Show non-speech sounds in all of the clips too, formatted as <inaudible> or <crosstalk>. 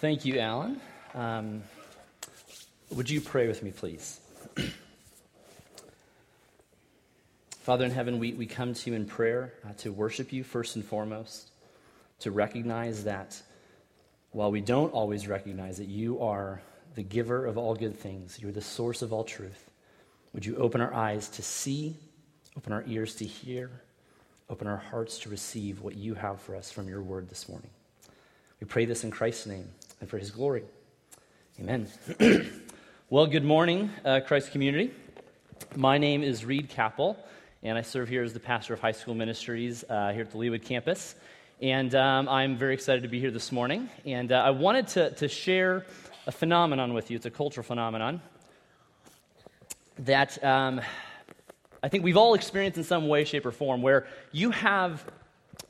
Thank you, Alan. Um, would you pray with me, please? <clears throat> Father in heaven, we, we come to you in prayer uh, to worship you first and foremost, to recognize that while we don't always recognize that you are the giver of all good things, you're the source of all truth, would you open our eyes to see, open our ears to hear, open our hearts to receive what you have for us from your word this morning? We pray this in Christ's name and for his glory. Amen. <clears throat> well, good morning, uh, Christ community. My name is Reed Capel, and I serve here as the pastor of high school ministries uh, here at the Leawood campus. And um, I'm very excited to be here this morning. And uh, I wanted to, to share a phenomenon with you. It's a cultural phenomenon that um, I think we've all experienced in some way, shape, or form, where you have,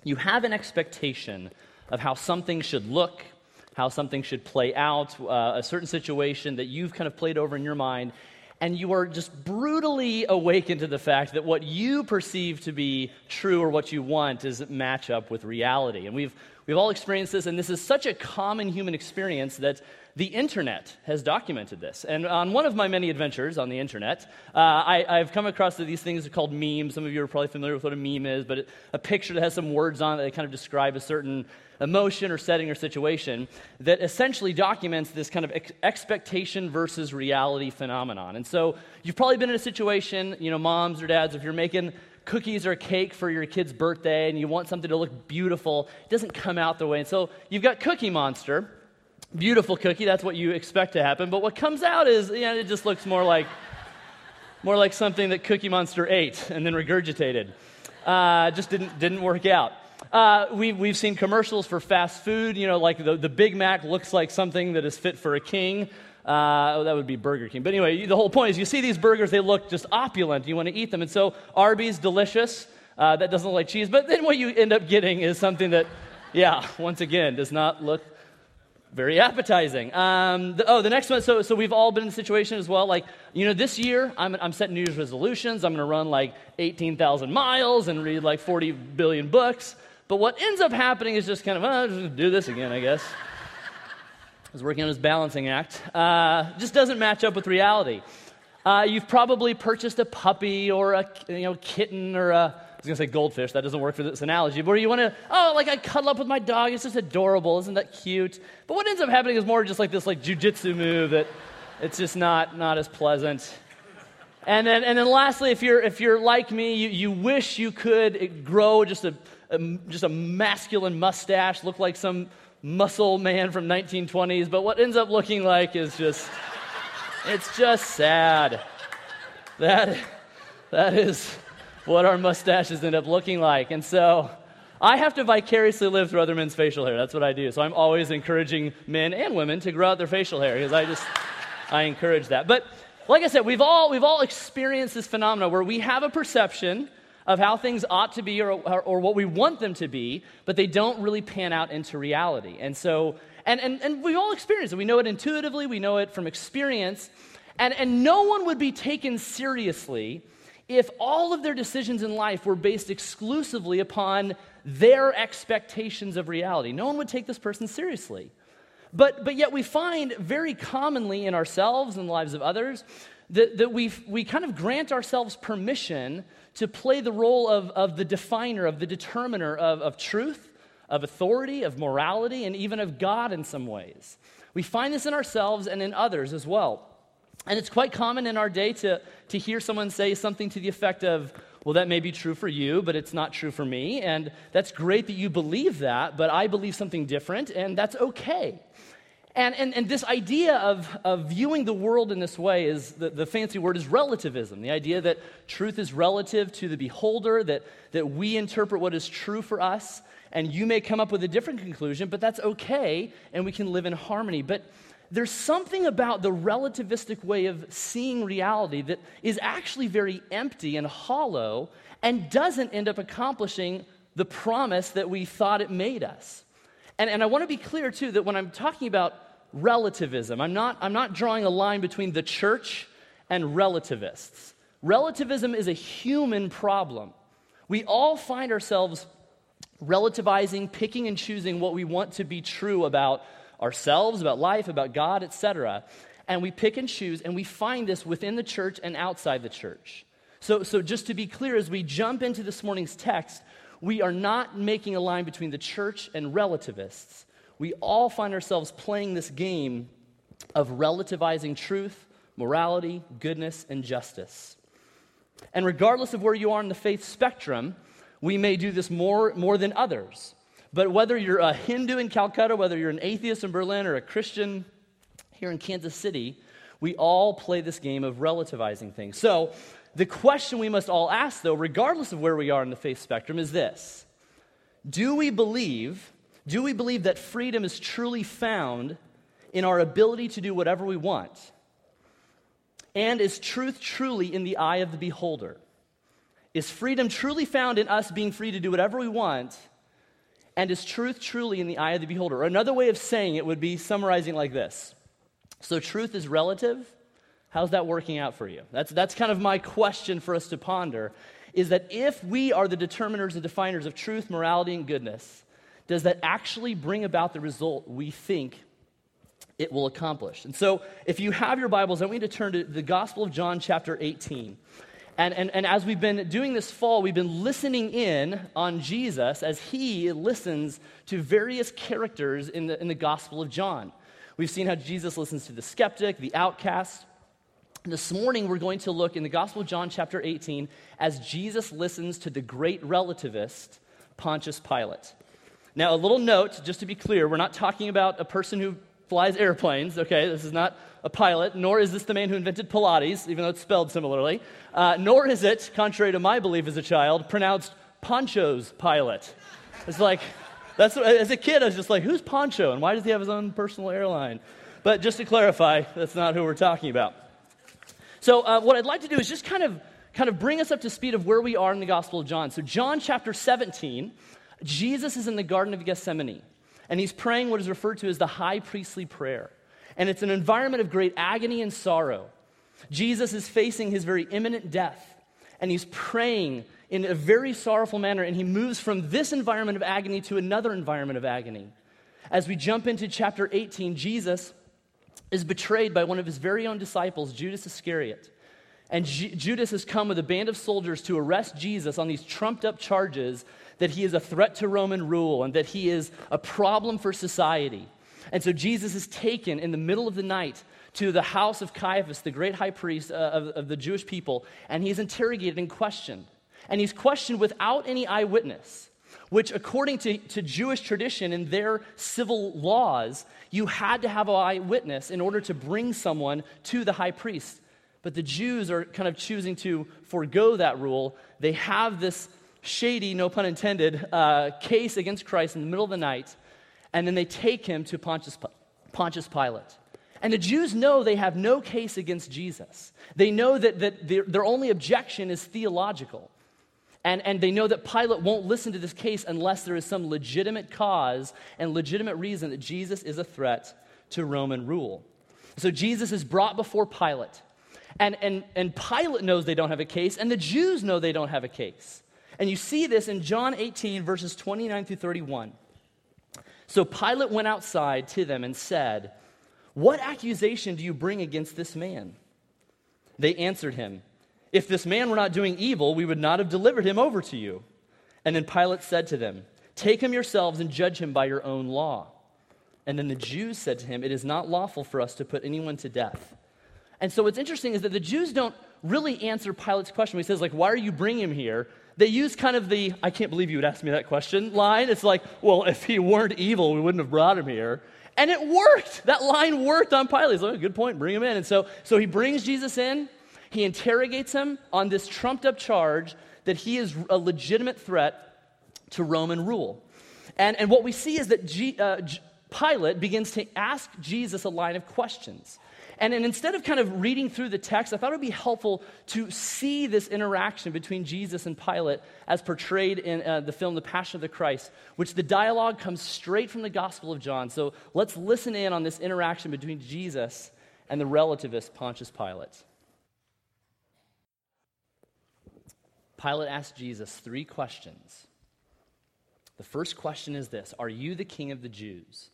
you have an expectation of how something should look, how something should play out, uh, a certain situation that you've kind of played over in your mind, and you are just brutally awakened to the fact that what you perceive to be true or what you want doesn't match up with reality. And we've, we've all experienced this, and this is such a common human experience that the internet has documented this. And on one of my many adventures on the internet, uh, I, have come across these things called memes. Some of you are probably familiar with what a meme is, but a picture that has some words on it that kind of describe a certain emotion or setting or situation that essentially documents this kind of ex- expectation versus reality phenomenon. And so you've probably been in a situation, you know, moms or dads, if you're making cookies or cake for your kid's birthday and you want something to look beautiful, it doesn't come out the way. And so you've got Cookie Monster, beautiful cookie, that's what you expect to happen. But what comes out is, know, it just looks more like, more like something that Cookie Monster ate and then regurgitated. Uh, just didn't, didn't work out. Uh, we, we've seen commercials for fast food. You know, like the, the Big Mac looks like something that is fit for a king. Uh, oh, that would be Burger King. But anyway, the whole point is you see these burgers, they look just opulent. You want to eat them. And so Arby's, delicious. Uh, that doesn't look like cheese. But then what you end up getting is something that, yeah, once again, does not look very appetizing. Um, the, oh, the next one. So, so we've all been in the situation as well. Like, you know, this year I'm, I'm setting New Year's resolutions. I'm going to run like 18,000 miles and read like 40 billion books. But what ends up happening is just kind of, oh, just do this again, I guess. He's working on his balancing act. Uh, just doesn't match up with reality. Uh, you've probably purchased a puppy or a you know, kitten or a, I was going to say goldfish. That doesn't work for this analogy. But where you want to, oh, like I cuddle up with my dog. It's just adorable. Isn't that cute? But what ends up happening is more just like this like jujitsu move that it's just not, not as pleasant. And then, and then lastly, if you're, if you're like me, you, you wish you could grow just a a, just a masculine mustache, look like some muscle man from 1920s, but what ends up looking like is just, it's just sad. That, that is what our mustaches end up looking like. And so I have to vicariously live through other men's facial hair. That's what I do. So I'm always encouraging men and women to grow out their facial hair because I just, <laughs> I encourage that. But like I said, we've all, we've all experienced this phenomenon where we have a perception of how things ought to be or, or, or, what we want them to be, but they don't really pan out into reality. And so, and, and, and we've all experience it. We know it intuitively, we know it from experience. And, and no one would be taken seriously if all of their decisions in life were based exclusively upon their expectations of reality. No one would take this person seriously. But, but yet, we find very commonly in ourselves and the lives of others that, that we we kind of grant ourselves permission to play the role of, of the definer, of the determiner of, of truth, of authority, of morality, and even of God in some ways. We find this in ourselves and in others as well. And it's quite common in our day to, to hear someone say something to the effect of, well, that may be true for you, but it's not true for me. And that's great that you believe that, but I believe something different, and that's okay. And, and, and this idea of, of viewing the world in this way is the, the fancy word is relativism. The idea that truth is relative to the beholder, that, that we interpret what is true for us, and you may come up with a different conclusion, but that's okay, and we can live in harmony. But there's something about the relativistic way of seeing reality that is actually very empty and hollow and doesn't end up accomplishing the promise that we thought it made us. And, and I want to be clear, too, that when I'm talking about relativism, I'm not, I'm not drawing a line between the church and relativists. Relativism is a human problem. We all find ourselves relativizing, picking and choosing what we want to be true about ourselves, about life, about God, etc. And we pick and choose, and we find this within the church and outside the church. So, so just to be clear, as we jump into this morning's text, we are not making a line between the church and relativists. We all find ourselves playing this game of relativizing truth, morality, goodness, and justice. And regardless of where you are in the faith spectrum, we may do this more, more than others. But whether you're a Hindu in Calcutta, whether you're an atheist in Berlin, or a Christian here in Kansas City, we all play this game of relativizing things. So, the question we must all ask, though, regardless of where we are in the faith spectrum, is this Do we believe, do we believe that freedom is truly found in our ability to do whatever we want? And is truth truly in the eye of the beholder? Is freedom truly found in us being free to do whatever we want? And is truth truly in the eye of the beholder? Another way of saying it would be summarizing like this So, truth is relative. How's that working out for you? That's, that's kind of my question for us to ponder is that if we are the determiners and definers of truth, morality, and goodness, does that actually bring about the result we think it will accomplish. And so, if you have your Bibles, I want you to turn to the Gospel of John, chapter 18. And, and, and as we've been doing this fall, we've been listening in on Jesus as he listens to various characters in the, in the Gospel of John. We've seen how Jesus listens to the skeptic, the outcast. This morning, we're going to look in the Gospel of John, chapter 18, as Jesus listens to the great relativist, Pontius Pilate. Now, a little note, just to be clear, we're not talking about a person who flies airplanes, okay? This is not a pilot, nor is this the man who invented Pilates, even though it's spelled similarly. Uh, nor is it, contrary to my belief as a child, pronounced Poncho's pilot. It's like, that's, as a kid, I was just like, who's Poncho and why does he have his own personal airline? But just to clarify, that's not who we're talking about. So, uh, what I'd like to do is just kind of, kind of bring us up to speed of where we are in the Gospel of John. So, John chapter 17, Jesus is in the Garden of Gethsemane and he's praying what is referred to as the high priestly prayer. And it's an environment of great agony and sorrow. Jesus is facing his very imminent death, and he's praying in a very sorrowful manner, and he moves from this environment of agony to another environment of agony. As we jump into chapter 18, Jesus is betrayed by one of his very own disciples, Judas Iscariot. And G- Judas has come with a band of soldiers to arrest Jesus on these trumped up charges that he is a threat to Roman rule and that he is a problem for society. And so Jesus is taken in the middle of the night to the house of Caiaphas, the great high priest uh, of, of the Jewish people, and he's interrogated and questioned. And he's questioned without any eyewitness, which, according to, to Jewish tradition and their civil laws, you had to have an eyewitness in order to bring someone to the high priest. But the Jews are kind of choosing to forego that rule. They have this shady, no pun intended, uh, case against Christ in the middle of the night, and then they take him to Pontius, Pontius Pilate. And the Jews know they have no case against Jesus. They know that, that their, their only objection is theological. And, and they know that Pilate won't listen to this case unless there is some legitimate cause and legitimate reason that Jesus is a threat to Roman rule. So Jesus is brought before Pilate. And, and, and Pilate knows they don't have a case, and the Jews know they don't have a case. And you see this in John 18, verses 29 through 31. So Pilate went outside to them and said, What accusation do you bring against this man? They answered him, If this man were not doing evil, we would not have delivered him over to you. And then Pilate said to them, Take him yourselves and judge him by your own law. And then the Jews said to him, It is not lawful for us to put anyone to death. And so what's interesting is that the Jews don't really answer Pilate's question. He says, like, why are you bringing him here? They use kind of the, I can't believe you would ask me that question line. It's like, well, if he weren't evil, we wouldn't have brought him here. And it worked. That line worked on Pilate. He's like, oh, good point, bring him in. And so, so he brings Jesus in. He interrogates him on this trumped up charge that he is a legitimate threat to Roman rule. And, and what we see is that G, uh, G, Pilate begins to ask Jesus a line of questions. And, and instead of kind of reading through the text, I thought it would be helpful to see this interaction between Jesus and Pilate as portrayed in uh, the film The Passion of the Christ, which the dialogue comes straight from the Gospel of John. So let's listen in on this interaction between Jesus and the relativist Pontius Pilate. Pilate asked Jesus three questions. The first question is this Are you the king of the Jews?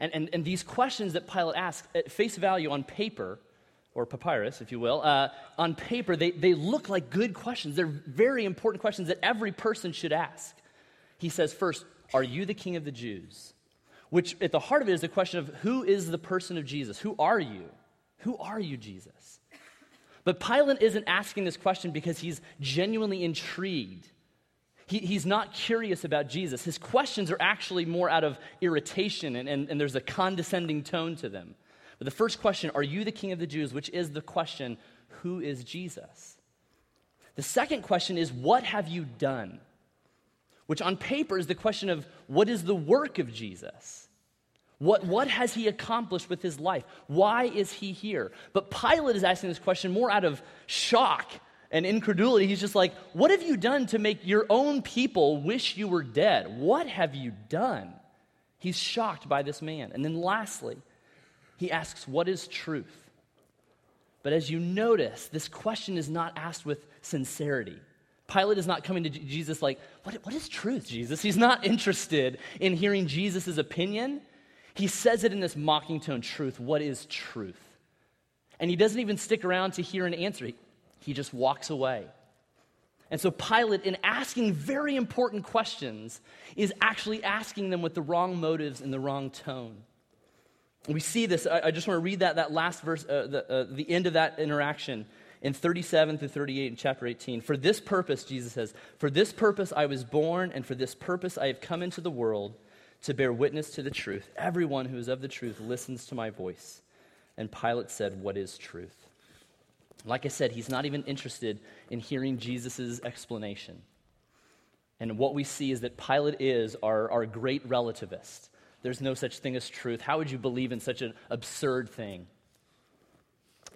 And, and, and these questions that Pilate asks, at face value on paper, or papyrus, if you will, uh, on paper, they, they look like good questions. They're very important questions that every person should ask. He says, first, Are you the king of the Jews? Which, at the heart of it, is the question of who is the person of Jesus? Who are you? Who are you, Jesus? But Pilate isn't asking this question because he's genuinely intrigued. He, he's not curious about Jesus. His questions are actually more out of irritation, and, and, and there's a condescending tone to them. But the first question, Are you the king of the Jews? which is the question, Who is Jesus? The second question is, What have you done? Which on paper is the question of, What is the work of Jesus? What, what has he accomplished with his life? Why is he here? But Pilate is asking this question more out of shock and incredulity. He's just like, What have you done to make your own people wish you were dead? What have you done? He's shocked by this man. And then lastly, he asks, What is truth? But as you notice, this question is not asked with sincerity. Pilate is not coming to Jesus like, what, what is truth, Jesus? He's not interested in hearing Jesus' opinion. He says it in this mocking tone truth. What is truth? And he doesn't even stick around to hear an answer, he just walks away. And so Pilate, in asking very important questions, is actually asking them with the wrong motives and the wrong tone. We see this. I, just want to read that, that last verse, uh, the, uh, the end of that interaction in 37 through 38 in chapter 18. For this purpose, Jesus says, For this purpose I was born, and for this purpose I have come into the world to bear witness to the truth. Everyone who is of the truth listens to my voice. And Pilate said, What is truth? Like I said, he's not even interested in hearing Jesus' explanation. And what we see is that Pilate is our, our great relativist there's no such thing as truth. How would you believe in such an absurd thing?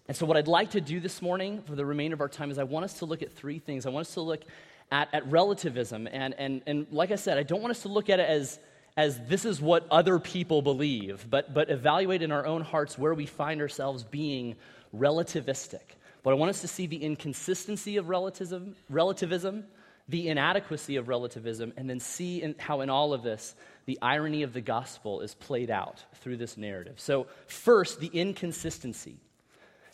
And so, what I'd like to do this morning for the remainder of our time is I want us to look at three things. I want us to look at, at relativism. And, and, and like I said, I don't want us to look at it as, as this is what other people believe, but, but evaluate in our own hearts where we find ourselves being relativistic. But I want us to see the inconsistency of relativism, relativism the inadequacy of relativism, and then see in, how in all of this the irony of the gospel is played out through this narrative. So, first, the inconsistency.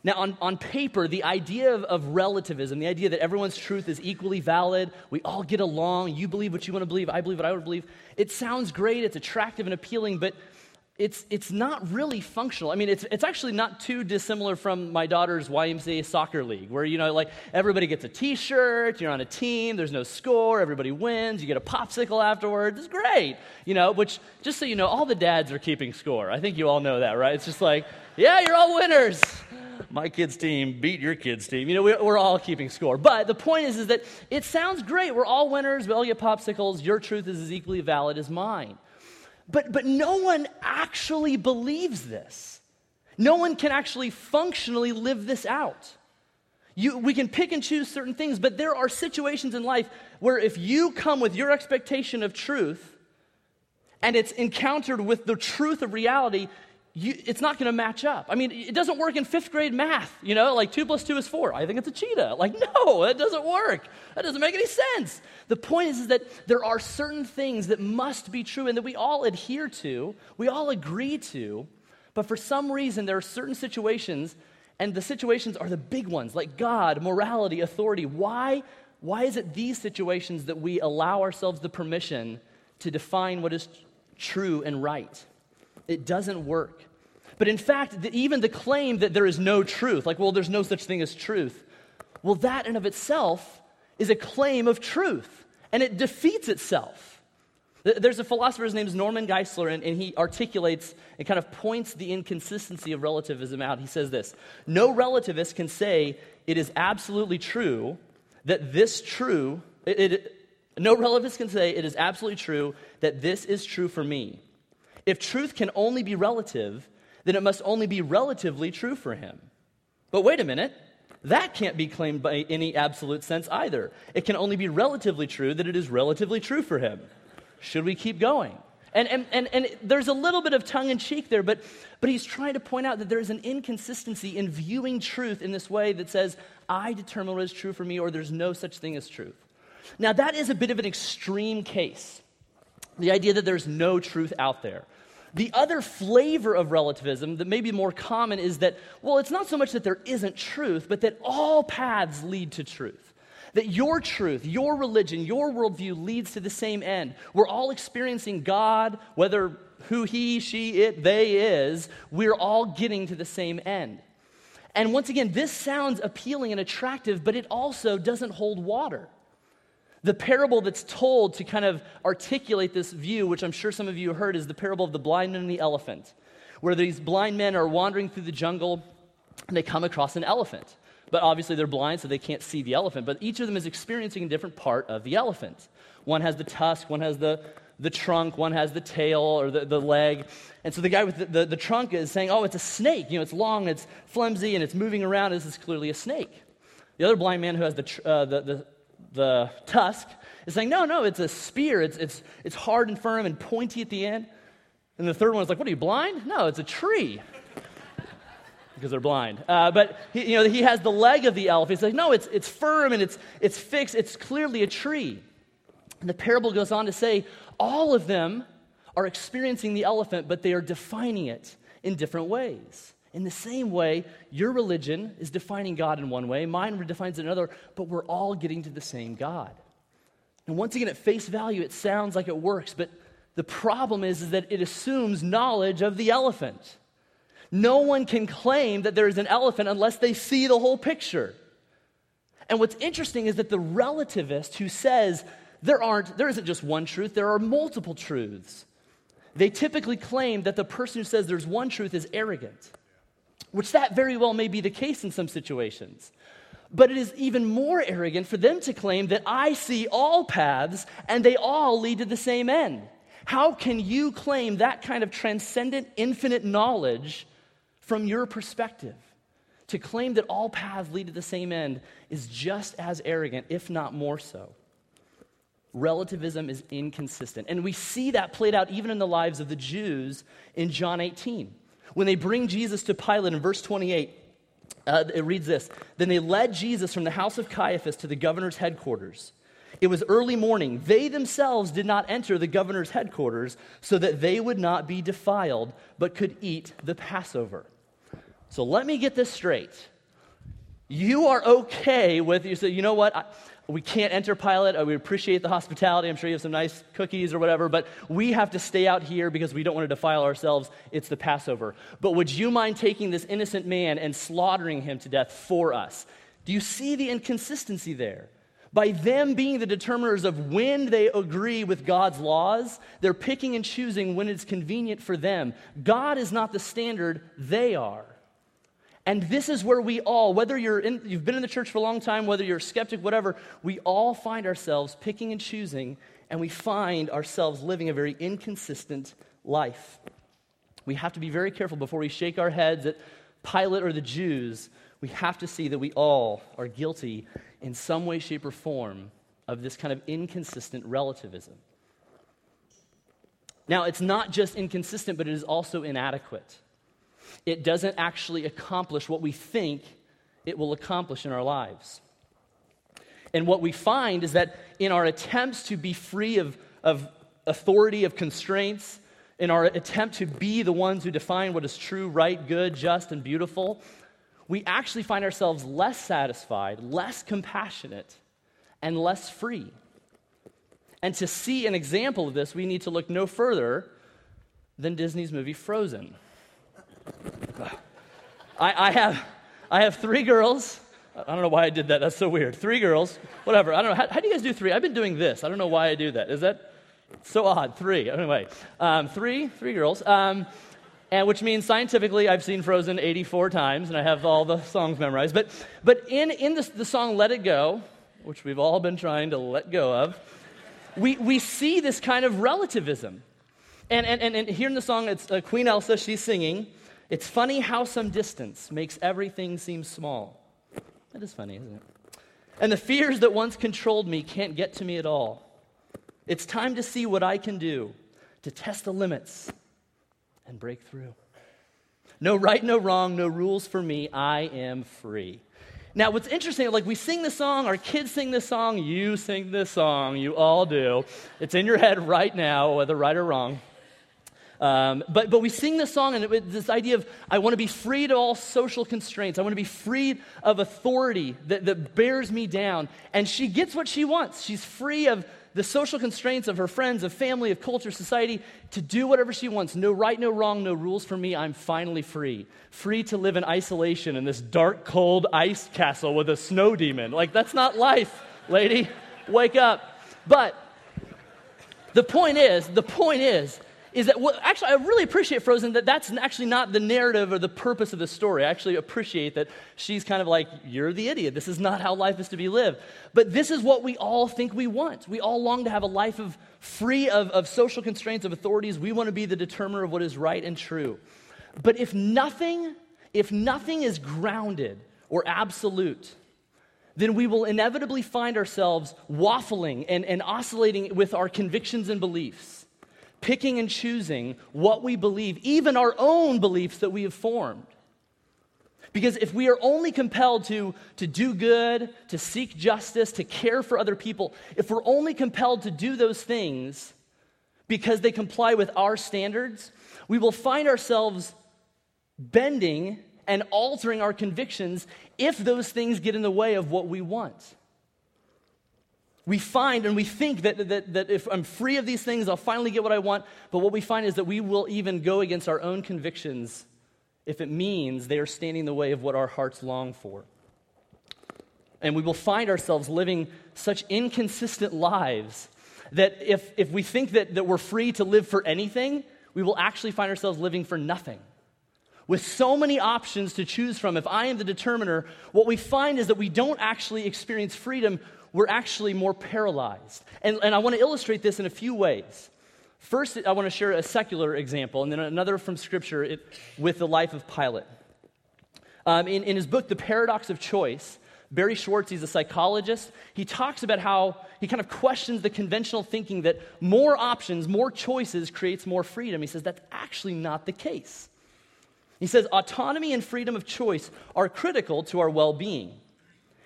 Now, on, on paper, the idea of, of relativism, the idea that everyone's truth is equally valid, we all get along, you believe what you want to believe, I believe what I would believe, it sounds great, it's attractive and appealing, but it's, it's not really functional. I mean, it's, it's actually not too dissimilar from my daughter's YMCA soccer league, where, you know, like everybody gets a t shirt, you're on a team, there's no score, everybody wins, you get a popsicle afterwards. It's great, you know, which, just so you know, all the dads are keeping score. I think you all know that, right? It's just like, yeah, you're all winners. My kid's team beat your kid's team. You know, we're all keeping score. But the point is, is that it sounds great. We're all winners. We all get popsicles. Your truth is as equally valid as mine. But, but no one actually believes this. No one can actually functionally live this out. You, we can pick and choose certain things, but there are situations in life where if you come with your expectation of truth and it's encountered with the truth of reality, you, it's not going to match up. I mean, it doesn't work in fifth grade math, you know, like two plus two is four. I think it's a cheetah. Like, <laughs> no, that doesn't work. That doesn't make any sense. The point is, is that there are certain things that must be true and that we all adhere to, we all agree to, but for some reason, there are certain situations, and the situations are the big ones, like God, morality, authority. Why, why is it these situations that we allow ourselves the permission to define what is true and right? It doesn't work. But in fact, the, even the claim that there is no truth, like, well, there's no such thing as truth, well, that in of itself is a claim of truth, and it defeats itself. There's a philosopher, his name is Norman Geisler, and, and he articulates and kind of points the inconsistency of relativism out. He says this No relativist can say it is absolutely true that this true, it, it, no relativist can say it is absolutely true that this is true for me. If truth can only be relative, then it must only be relatively true for him. But wait a minute, that can't be claimed by any absolute sense either. It can only be relatively true that it is relatively true for him. Should we keep going? And, and, and, and there's a little bit of tongue in cheek there, but, but he's trying to point out that there's an inconsistency in viewing truth in this way that says, I determine what is true for me, or there's no such thing as truth. Now, that is a bit of an extreme case. The idea that there's no truth out there. The other flavor of relativism that may be more common is that, well, it's not so much that there isn't truth, but that all paths lead to truth. That your truth, your religion, your worldview leads to the same end. We're all experiencing God, whether who he, she, it, they is, we're all getting to the same end. And once again, this sounds appealing and attractive, but it also doesn't hold water. The parable that's told to kind of articulate this view, which I'm sure some of you heard, is the parable of the blind man and the elephant, where these blind men are wandering through the jungle and they come across an elephant. But obviously, they're blind, so they can't see the elephant. But each of them is experiencing a different part of the elephant. One has the tusk, one has the, the trunk, one has the tail or the, the leg. And so the guy with the, the, the trunk is saying, Oh, it's a snake. You know, it's long, it's flimsy, and it's moving around. This is clearly a snake. The other blind man who has the, uh, the, the, the tusk is saying, No, no, it's a spear. It's, it's, it's hard and firm and pointy at the end. And the third one is like, What are you, blind? No, it's a tree. <laughs> because they're blind. Uh, but he, you know, he has the leg of the elephant. He's like, No, it's, it's firm and it's, it's fixed. It's clearly a tree. And the parable goes on to say, All of them are experiencing the elephant, but they are defining it in different ways. In the same way, your religion is defining God in one way, mine defines it another, but we're all getting to the same God. And once again, at face value, it sounds like it works, but the problem is, is that it assumes knowledge of the elephant. No one can claim that there is an elephant unless they see the whole picture. And what's interesting is that the relativist who says there aren't there isn't just one truth, there are multiple truths. They typically claim that the person who says there's one truth is arrogant which that very well may be the case in some situations. But it is even more arrogant for them to claim that I see all paths and they all lead to the same end. How can you claim that kind of transcendent, infinite knowledge from your perspective? To claim that all paths lead to the same end is just as arrogant, if not more so. Relativism is inconsistent. And we see that played out even in the lives of the Jews in John 18. When they bring Jesus to Pilate in verse 28, uh, it reads this Then they led Jesus from the house of Caiaphas to the governor's headquarters. It was early morning. They themselves did not enter the governor's headquarters so that they would not be defiled, but could eat the Passover. So let me get this straight. You are okay with, you say, you know what? I, we can't enter Pilate. Uh, we appreciate the hospitality. I'm sure you have some nice cookies or whatever, but we have to stay out here because we don't want to defile ourselves. It's the Passover. But would you mind taking this innocent man and slaughtering him to death for us? Do you see the inconsistency there? By them being the determiners of when they agree with God's laws, they're picking and choosing when it's convenient for them. God is not the standard, they are. And this is where we all, whether you're in, you've been in the church for a long time, whether you're a skeptic, whatever, we all find ourselves picking and choosing, and we find ourselves living a very inconsistent life. We have to be very careful before we shake our heads at Pilate or the Jews. We have to see that we all are guilty in some way, shape, or form of this kind of inconsistent relativism. Now, it's not just inconsistent, but it is also inadequate it doesn't actually accomplish what we think it will accomplish in our lives. And what we find is that in our attempts to be free of, of authority, of constraints, in our attempt to be the ones who define what is true, right, good, just, and beautiful, we actually find ourselves less satisfied, less compassionate, and less free. And to see an example of this, we need to look no further than Disney's movie Frozen. I, I, have, I have three girls. I don't know why I did that. That's so weird. Three girls, whatever. I don't know. How, how do you guys do three? I've been doing this. I don't know why I do that. Is that so odd? Three. Anyway, um, three, three girls. Um, and which means scientifically I've seen Frozen 84 times and I have all the songs memorized. But, but in, in the, the song Let It Go, which we've all been trying to let go of, we, we see this kind of relativism. And, and, and, and here in the song, it's uh, Queen Elsa, she's singing. It's funny how some distance makes everything seem small. That is funny, isn't it? And the fears that once controlled me can't get to me at all. It's time to see what I can do to test the limits and break through. No right, no wrong, no rules for me. I am free. Now, what's interesting, like we sing this song, our kids sing this song, you sing this song, you all do. It's in your head right now, whether right or wrong. Um, but, but we sing this song, and it, this idea of I want to be free to all social constraints. I want to be freed of authority that, that bears me down. And she gets what she wants. She's free of the social constraints of her friends, of family, of culture, society, to do whatever she wants. No right, no wrong, no rules for me. I'm finally free. Free to live in isolation in this dark, cold ice castle with a snow demon. Like, that's not life, lady. Wake up. But the point is, the point is, is that well, actually, I really appreciate Frozen that that's actually not the narrative or the purpose of the story. I actually appreciate that she's kind of like, you're the idiot. This is not how life is to be lived. But this is what we all think we want. We all long to have a life of free of, of social constraints, of authorities. We want to be the determiner of what is right and true. But if nothing, if nothing is grounded or absolute, then we will inevitably find ourselves waffling and, and oscillating with our convictions and beliefs picking and choosing what we believe, even our own beliefs that we have formed. Because if we are only compelled to, to do good, to seek justice, to care for other people, if we're only compelled to do those things because they comply with our standards, we will find ourselves bending and altering our convictions if those things get in the way of what we want we find and we think that, that, that if I'm free of these things, I'll finally get what I want. But what we find is that we will even go against our own convictions if it means they are standing in the way of what our hearts long for. And we will find ourselves living such inconsistent lives that if, if we think that, that we're free to live for anything, we will actually find ourselves living for nothing. With so many options to choose from, if I am the determiner, what we find is that we don't actually experience freedom we're actually more paralyzed. And, and I want to illustrate this in a few ways. First, I want to share a secular example, and then another from Scripture it, with the life of Pilate. Um, in, in his book, The Paradox of Choice, Barry Schwartz, he's a psychologist, he talks about how he kind of questions the conventional thinking that more options, more choices creates more freedom. He says that's actually not the case. He says autonomy and freedom of choice are critical to our well being.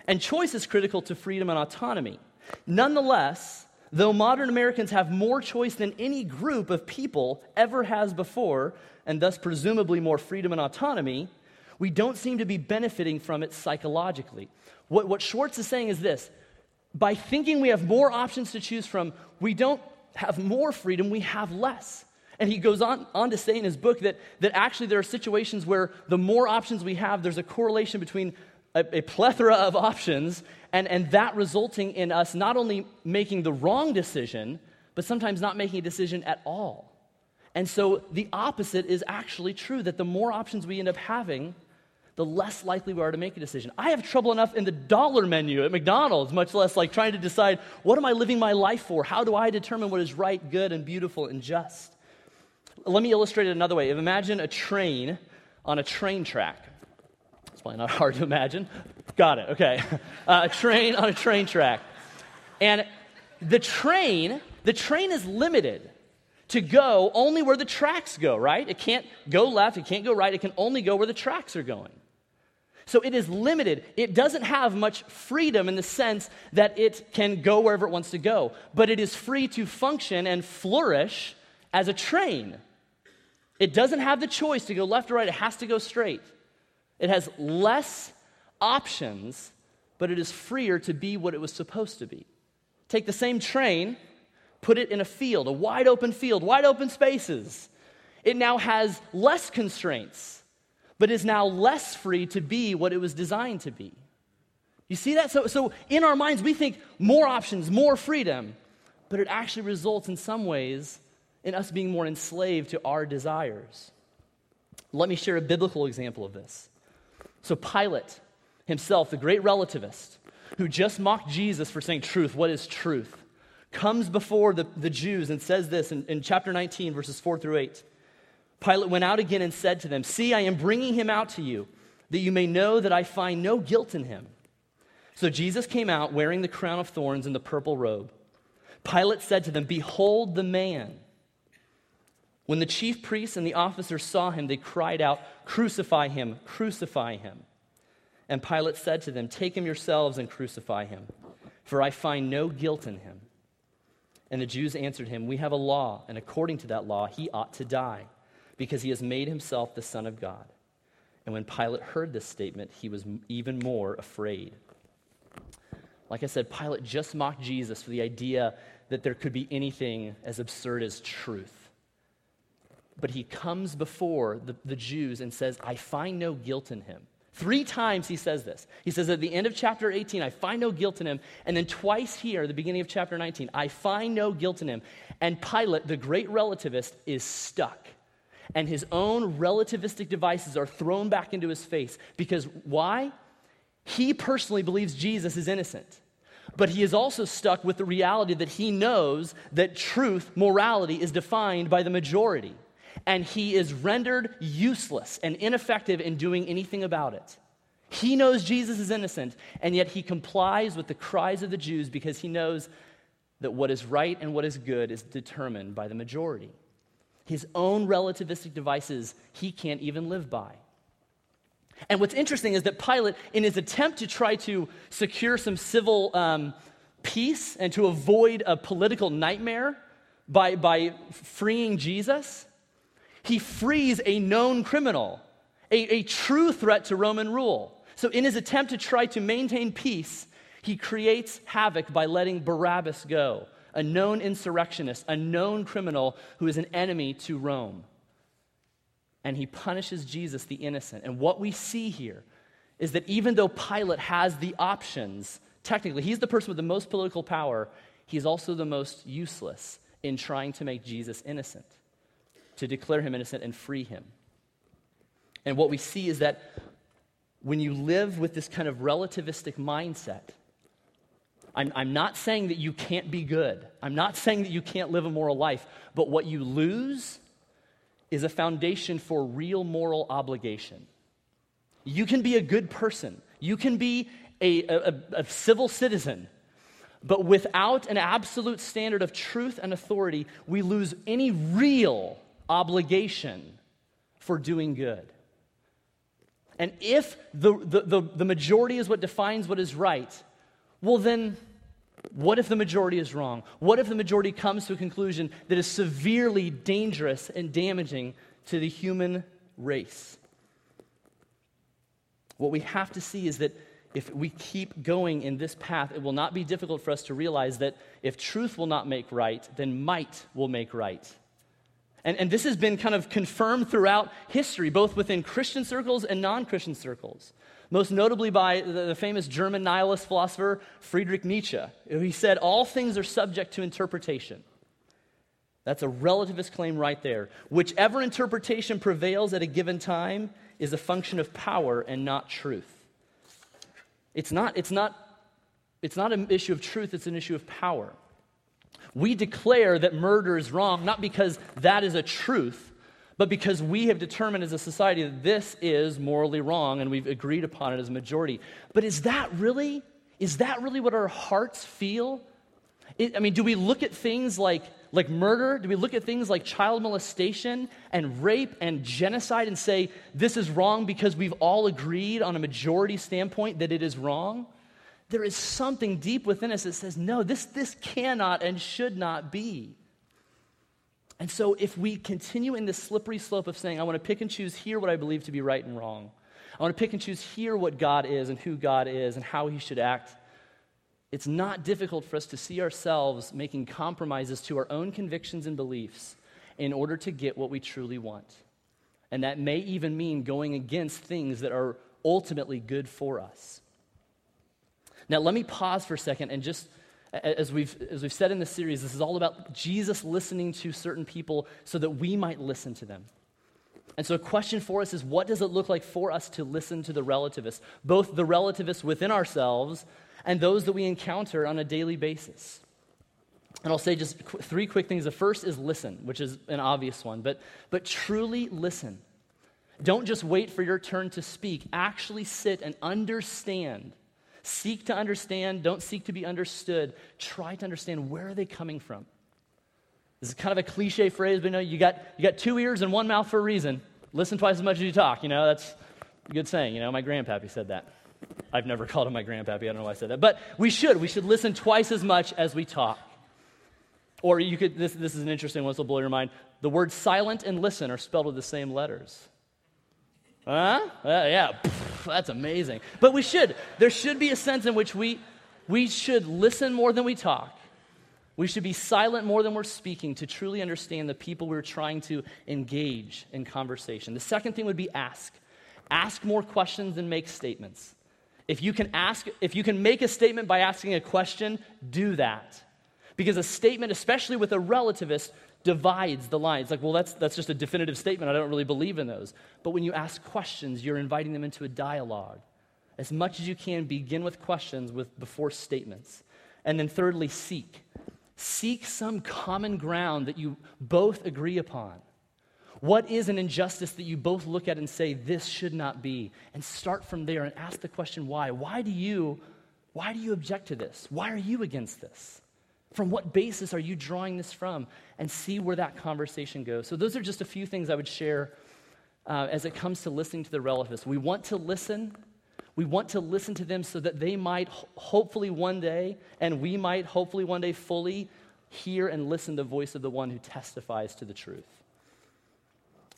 And choice is critical to freedom and autonomy. Nonetheless, though modern Americans have more choice than any group of people ever has before, and thus presumably more freedom and autonomy, we don't seem to be benefiting from it psychologically. What, what Schwartz is saying is this by thinking we have more options to choose from, we don't have more freedom, we have less. And he goes on, on to say in his book that, that actually there are situations where the more options we have, there's a correlation between a, a plethora of options, and, and that resulting in us not only making the wrong decision, but sometimes not making a decision at all. And so the opposite is actually true that the more options we end up having, the less likely we are to make a decision. I have trouble enough in the dollar menu at McDonald's, much less like trying to decide what am I living my life for? How do I determine what is right, good, and beautiful and just? Let me illustrate it another way. Imagine a train on a train track probably not <laughs> hard to imagine. Got it, okay. <laughs> Uh, a train on a train track. And the train, the train is limited to go only where the tracks go, right? It can't go left, it can't go right, it can only go where the tracks are going. So it is limited. It doesn't have much freedom in the sense that it can go wherever it wants to go, but it is free to function and flourish as a train. It doesn't have the choice to go left or right, it has to go straight. It has less options, but it is freer to be what it was supposed to be. Take the same train, put it in a field, a wide open field, wide open spaces. It now has less constraints, but is now less free to be what it was designed to be. You see that? So, so in our minds, we think more options, more freedom, but it actually results in some ways in us being more enslaved to our desires. Let me share a biblical example of this. So Pilate himself, the great relativist, who just mocked Jesus for saying truth, what is truth, comes before the, the Jews and says this in, in chapter 19, verses 4 through 8. Pilate went out again and said to them, See, I am bringing him out to you, that you may know that I find no guilt in him. So Jesus came out wearing the crown of thorns and the purple robe. Pilate said to them, Behold the man. When the chief priests and the officers saw him, they cried out, Crucify him, crucify him. And Pilate said to them, Take him yourselves and crucify him, for I find no guilt in him. And the Jews answered him, We have a law, and according to that law, he ought to die, because he has made himself the Son of God. And when Pilate heard this statement, he was even more afraid. Like I said, Pilate just mocked Jesus for the idea that there could be anything as absurd as truth. But he comes before the, the Jews and says, I find no guilt in him. Three times he says this. He says at the end of chapter 18, I find no guilt in him. And then twice here, the beginning of chapter 19, I find no guilt in him. And Pilate, the great relativist, is stuck. And his own relativistic devices are thrown back into his face. Because why? He personally believes Jesus is innocent. But he is also stuck with the reality that he knows that truth, morality, is defined by the majority and he is rendered useless and ineffective in doing anything about it. He knows Jesus is innocent, and yet he complies with the cries of the Jews because he knows that what is right and what is good is determined by the majority. His own relativistic devices he can't even live by. And what's interesting is that Pilate, in his attempt to try to secure some civil um, peace and to avoid a political nightmare by, by freeing Jesus, he frees a known criminal, a, a true threat to Roman rule. So, in his attempt to try to maintain peace, he creates havoc by letting Barabbas go, a known insurrectionist, a known criminal who is an enemy to Rome. And he punishes Jesus, the innocent. And what we see here is that even though Pilate has the options, technically, he's the person with the most political power, he's also the most useless in trying to make Jesus innocent to declare him innocent and free him. And what we see is that when you live with this kind of relativistic mindset, I'm, I'm, not saying that you can't be good. I'm not saying that you can't live a moral life. But what you lose is a foundation for real moral obligation. You can be a good person, you can be a, a, a civil citizen. But without an absolute standard of truth and authority, we lose any real obligation for doing good. And if the, the, the, the, majority is what defines what is right, well, then what if the majority is wrong? What if the majority comes to a conclusion that is severely dangerous and damaging to the human race? What we have to see is that if we keep going in this path, it will not be difficult for us to realize that if truth will not make right, then might will make right. And, and this has been kind of confirmed throughout history, both within Christian circles and non Christian circles. Most notably by the, the, famous German nihilist philosopher Friedrich Nietzsche. He said, All things are subject to interpretation. That's a relativist claim right there. Whichever interpretation prevails at a given time is a function of power and not truth. It's not, it's not, it's not an issue of truth, it's an issue of power. We declare that murder is wrong, not because that is a truth, but because we have determined as a society that this is morally wrong and we've agreed upon it as a majority. But is that really, is that really what our hearts feel? It, I mean, do we look at things like, like murder? Do we look at things like child molestation and rape and genocide and say this is wrong because we've all agreed on a majority standpoint that it is wrong? There is something deep within us that says, no, this, this cannot and should not be. And so, if we continue in this slippery slope of saying, I want to pick and choose here what I believe to be right and wrong, I want to pick and choose here what God is and who God is and how He should act, it's not difficult for us to see ourselves making compromises to our own convictions and beliefs in order to get what we truly want. And that may even mean going against things that are ultimately good for us. Now, let me pause for a second and just, as we've, as we've said in this series, this is all about Jesus listening to certain people so that we might listen to them. And so, a question for us is what does it look like for us to listen to the relativists, both the relativists within ourselves and those that we encounter on a daily basis? And I'll say just qu- three quick things. The first is listen, which is an obvious one, but, but truly listen. Don't just wait for your turn to speak. Actually sit and understand Seek to understand, don't seek to be understood. Try to understand where are they coming from. This is kind of a cliche phrase, but you know, you got, you got two ears and one mouth for a reason. Listen twice as much as you talk. You know, that's a good saying. You know, my grandpappy said that. I've never <laughs> called him my grandpappy. I don't know why I said that. But we should. We should listen twice as much as we talk. Or you could, this, this is an interesting one, this will blow your mind. The words silent and listen are spelled with the same letters. Huh? Uh, yeah, Pff, that's amazing. But we should. There should be a sense in which we, we should listen more than we talk. We should be silent more than we're speaking to truly understand the people we're trying to engage in conversation. The second thing would be ask. Ask more questions than make statements. If you can ask, if you can make a statement by asking a question, do that. Because a statement, especially with a relativist, divides the lines. Like, well, that's, that's just a definitive statement. I don't really believe in those. But when you ask questions, you're inviting them into a dialogue. As much as you can, begin with questions with, before statements. And then, thirdly, seek. Seek some common ground that you both agree upon. What is an injustice that you both look at and say, this should not be? And start from there and ask the question, why? Why do you, why do you object to this? Why are you against this? From what basis are you drawing this from? And see where that conversation goes. So, those are just a few things I would share uh, as it comes to listening to the relativists. We want to listen. We want to listen to them so that they might hopefully one day, and we might hopefully one day fully hear and listen to the voice of the one who testifies to the truth.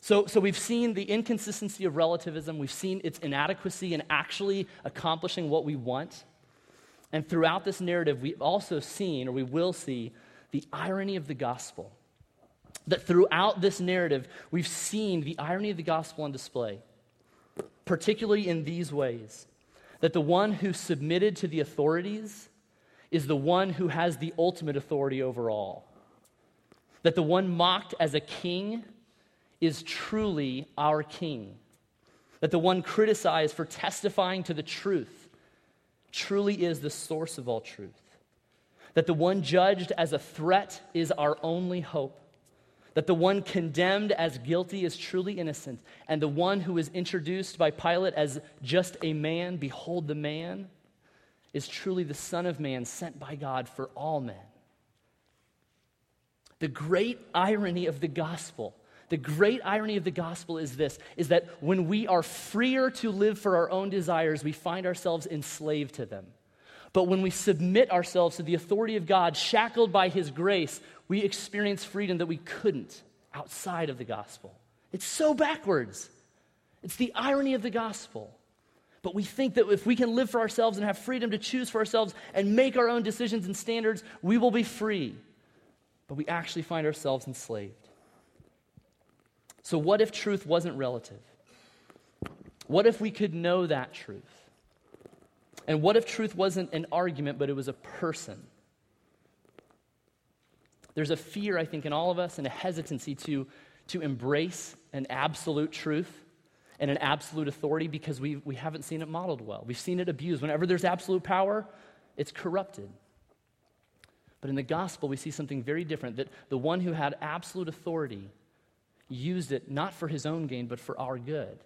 So, so we've seen the inconsistency of relativism, we've seen its inadequacy in actually accomplishing what we want. And throughout this narrative, we've also seen, or we will see, the irony of the gospel. That throughout this narrative, we've seen the irony of the gospel on display, particularly in these ways that the one who submitted to the authorities is the one who has the ultimate authority over all. That the one mocked as a king is truly our king. That the one criticized for testifying to the truth truly is the source of all truth. That the one judged as a threat is our only hope. That the one condemned as guilty is truly innocent. And the one who is introduced by Pilate as just a man, behold the man, is truly the Son of Man sent by God for all men. The great irony of the gospel the great irony of the gospel is this is that when we are freer to live for our own desires, we find ourselves enslaved to them. But when we submit ourselves to the authority of God, shackled by his grace, we experience freedom that we couldn't outside of the gospel. It's so backwards. It's the irony of the gospel. But we think that if we can live for ourselves and have freedom to choose for ourselves and make our own decisions and standards, we will be free. But we actually find ourselves enslaved. So, what if truth wasn't relative? What if we could know that truth? And what if truth wasn't an argument, but it was a person? There's a fear, I think, in all of us and a hesitancy to, to embrace an absolute truth and an absolute authority because we, we haven't seen it modeled well. We've seen it abused. Whenever there's absolute power, it's corrupted. But in the gospel, we see something very different that the one who had absolute authority used it not for his own gain, but for our good.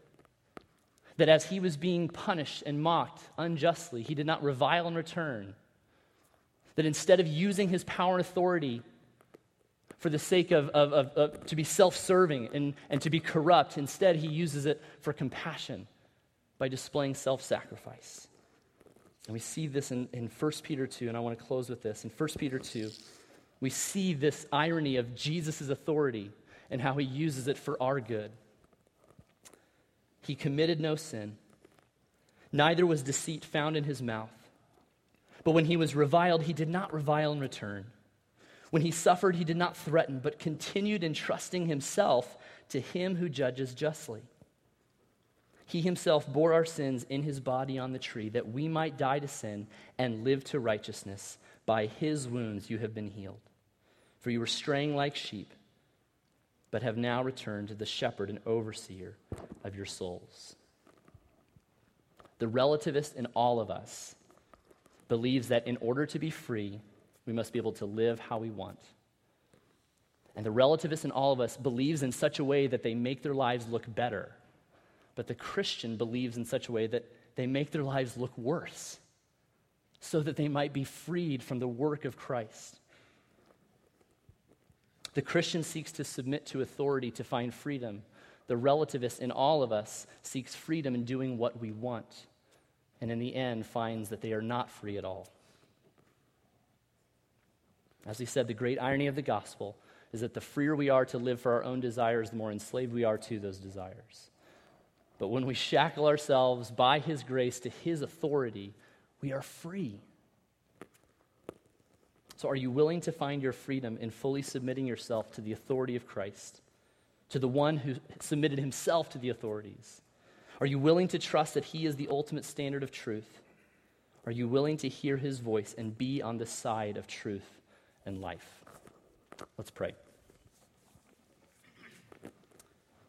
That as he was being punished and mocked unjustly, he did not revile in return. That instead of using his power and authority for the sake of, of, of, of to be self serving and, and to be corrupt, instead he uses it for compassion by displaying self sacrifice. And we see this in, in 1 Peter 2, and I want to close with this. In 1 Peter 2, we see this irony of Jesus' authority and how he uses it for our good. He committed no sin, neither was deceit found in his mouth. But when he was reviled, he did not revile in return. When he suffered, he did not threaten, but continued entrusting himself to him who judges justly. He himself bore our sins in his body on the tree, that we might die to sin and live to righteousness. By his wounds you have been healed. For you were straying like sheep but have now returned to the shepherd and overseer of your souls. The relativist in all of us believes that in order to be free, we must be able to live how we want. And the relativist in all of us believes in such a way that they make their lives look better. But the Christian believes in such a way that they make their lives look worse so that they might be freed from the work of Christ. The Christian seeks to submit to authority to find freedom. The relativist in all of us seeks freedom in doing what we want, and in the end finds that they are not free at all. As we said, the great irony of the gospel is that the freer we are to live for our own desires, the more enslaved we are to those desires. But when we shackle ourselves by His grace to His authority, we are free. So, are you willing to find your freedom in fully submitting yourself to the authority of Christ, to the one who submitted himself to the authorities? Are you willing to trust that He is the ultimate standard of truth? Are you willing to hear His voice and be on the side of truth and life? Let's pray.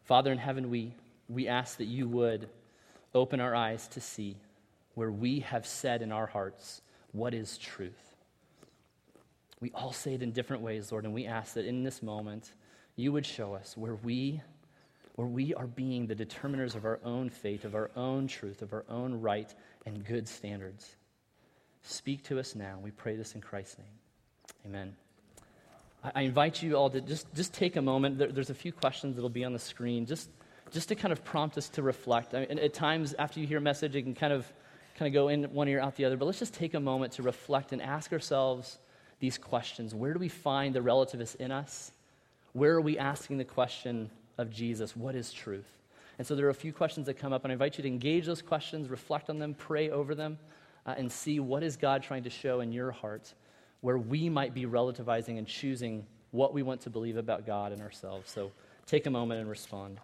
Father in heaven, we, we ask that you would open our eyes to see where we have said in our hearts, What is truth? We all say it in different ways, Lord, and we ask that in this moment, you would show us where we, where we are being the determiners of our own fate, of our own truth, of our own right and good standards. Speak to us now. We pray this in Christ's name. Amen. I invite you all to just, just take a moment. There, there's a few questions that will be on the screen, just, just to kind of prompt us to reflect. I mean, at times, after you hear a message, it can kind of, kind of go in one ear, out the other. But let's just take a moment to reflect and ask ourselves these questions Where do we find the relativist in us? Where are we asking the question of Jesus, What is truth? And so there are a few questions that come up, and I invite you to engage those questions, reflect on them, pray over them, uh, and see what is God trying to show in your heart where we might be relativizing and choosing what we want to believe about God and ourselves. So take a moment and respond.